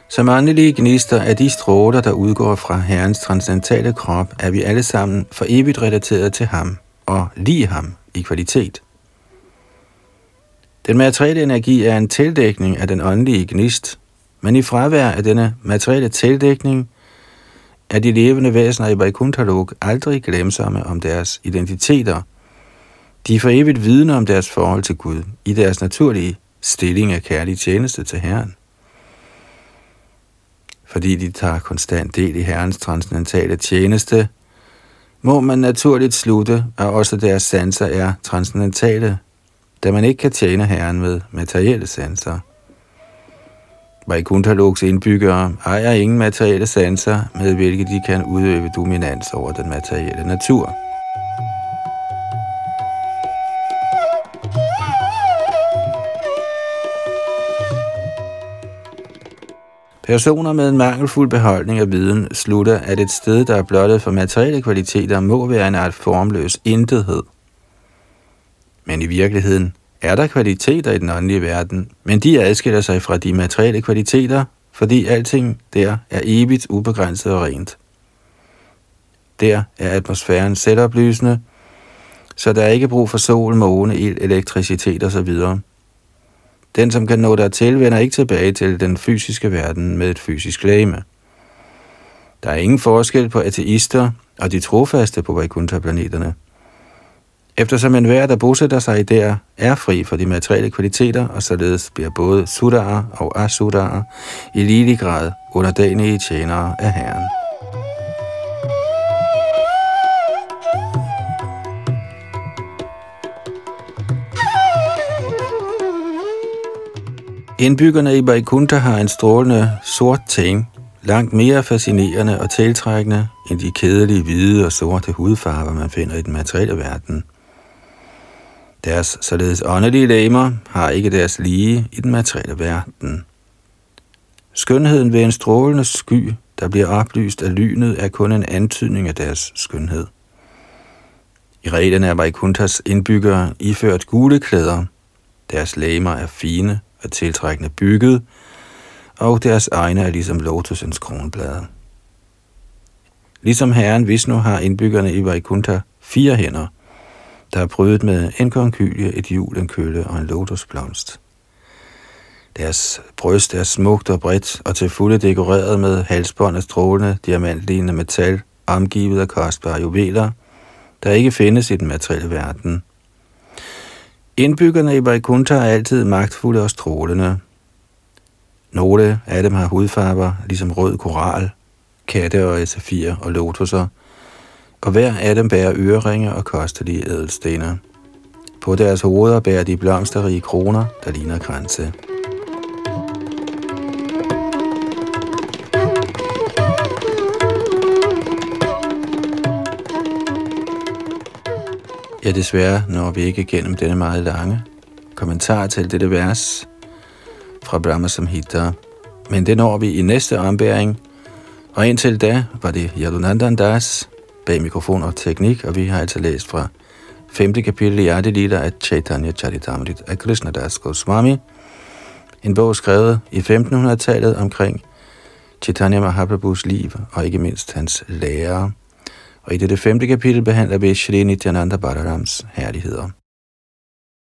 Som åndelige gnister af de stråler, der udgår fra Herrens transcendentale krop, er vi alle sammen for evigt relateret til ham og lige ham i kvalitet. Den materielle energi er en tildækning af den åndelige gnist, men i fravær af denne materielle tildækning er de levende væsener i Vaikunthalok aldrig glemsomme om deres identiteter. De er for evigt vidne om deres forhold til Gud i deres naturlige stilling af kærlig tjeneste til Herren fordi de tager konstant del i Herrens transcendentale tjeneste, må man naturligt slutte, at også deres sanser er transcendentale, da man ikke kan tjene Herren med materielle sanser. Vaikuntaloks indbyggere ejer ingen materielle sanser, med hvilke de kan udøve dominans over den materielle natur. Personer med en mangelfuld beholdning af viden slutter, at et sted, der er blottet for materielle kvaliteter, må være en art formløs intethed. Men i virkeligheden er der kvaliteter i den åndelige verden, men de adskiller sig fra de materielle kvaliteter, fordi alting der er evigt ubegrænset og rent. Der er atmosfæren selvoplysende, så der er ikke brug for sol, måne, ild, elektricitet osv. Den, som kan nå dertil, vender ikke tilbage til den fysiske verden med et fysisk læme. Der er ingen forskel på ateister og de trofaste på Vaikuntha-planeterne. Eftersom enhver, der bosætter sig der, er fri for de materielle kvaliteter, og således bliver både sudarer og asudarer i lige grad underdanige tjenere af Herren. Indbyggerne i Vaikuntha har en strålende sort ting, langt mere fascinerende og tiltrækkende end de kedelige hvide og sorte hudfarver, man finder i den materielle verden. Deres således åndelige læmer har ikke deres lige i den materielle verden. Skønheden ved en strålende sky, der bliver oplyst af lynet, er kun en antydning af deres skønhed. I reglen er Vaikuntas indbyggere iført gule klæder. Deres læmer er fine, og tiltrækkende bygget, og deres egne er ligesom lotusens kronblade. Ligesom herren Vishnu har indbyggerne i Vaikuntha fire hænder, der er prydet med en konkylie, et hjul, en kølle og en lotusblomst. Deres bryst er smukt og bredt og til fulde dekoreret med halsbånd af strålende, diamantlignende metal, omgivet af kostbare juveler, der ikke findes i den materielle verden – Indbyggerne i Vaikuntha er altid magtfulde og strålende. Nogle af dem har hudfarver, ligesom rød koral, katte og safir og lotuser, og hver af dem bærer øreringe og kostelige ædelstener. På deres hoveder bærer de blomsterrige kroner, der ligner kranse. Ja, desværre når vi ikke igennem denne meget lange kommentar til dette vers fra Brahma Samhita. Men det når vi i næste ombæring. Og indtil da var det Yadunandan Das bag mikrofon og teknik, og vi har altså læst fra 5. kapitel i Adi af Chaitanya Charitamrit af Krishna Das Goswami. En bog skrevet i 1500-tallet omkring Chaitanya Mahaprabhus liv og ikke mindst hans lærer. Og i dette femte kapitel behandler vi Shri Nityananda Balarams herligheder.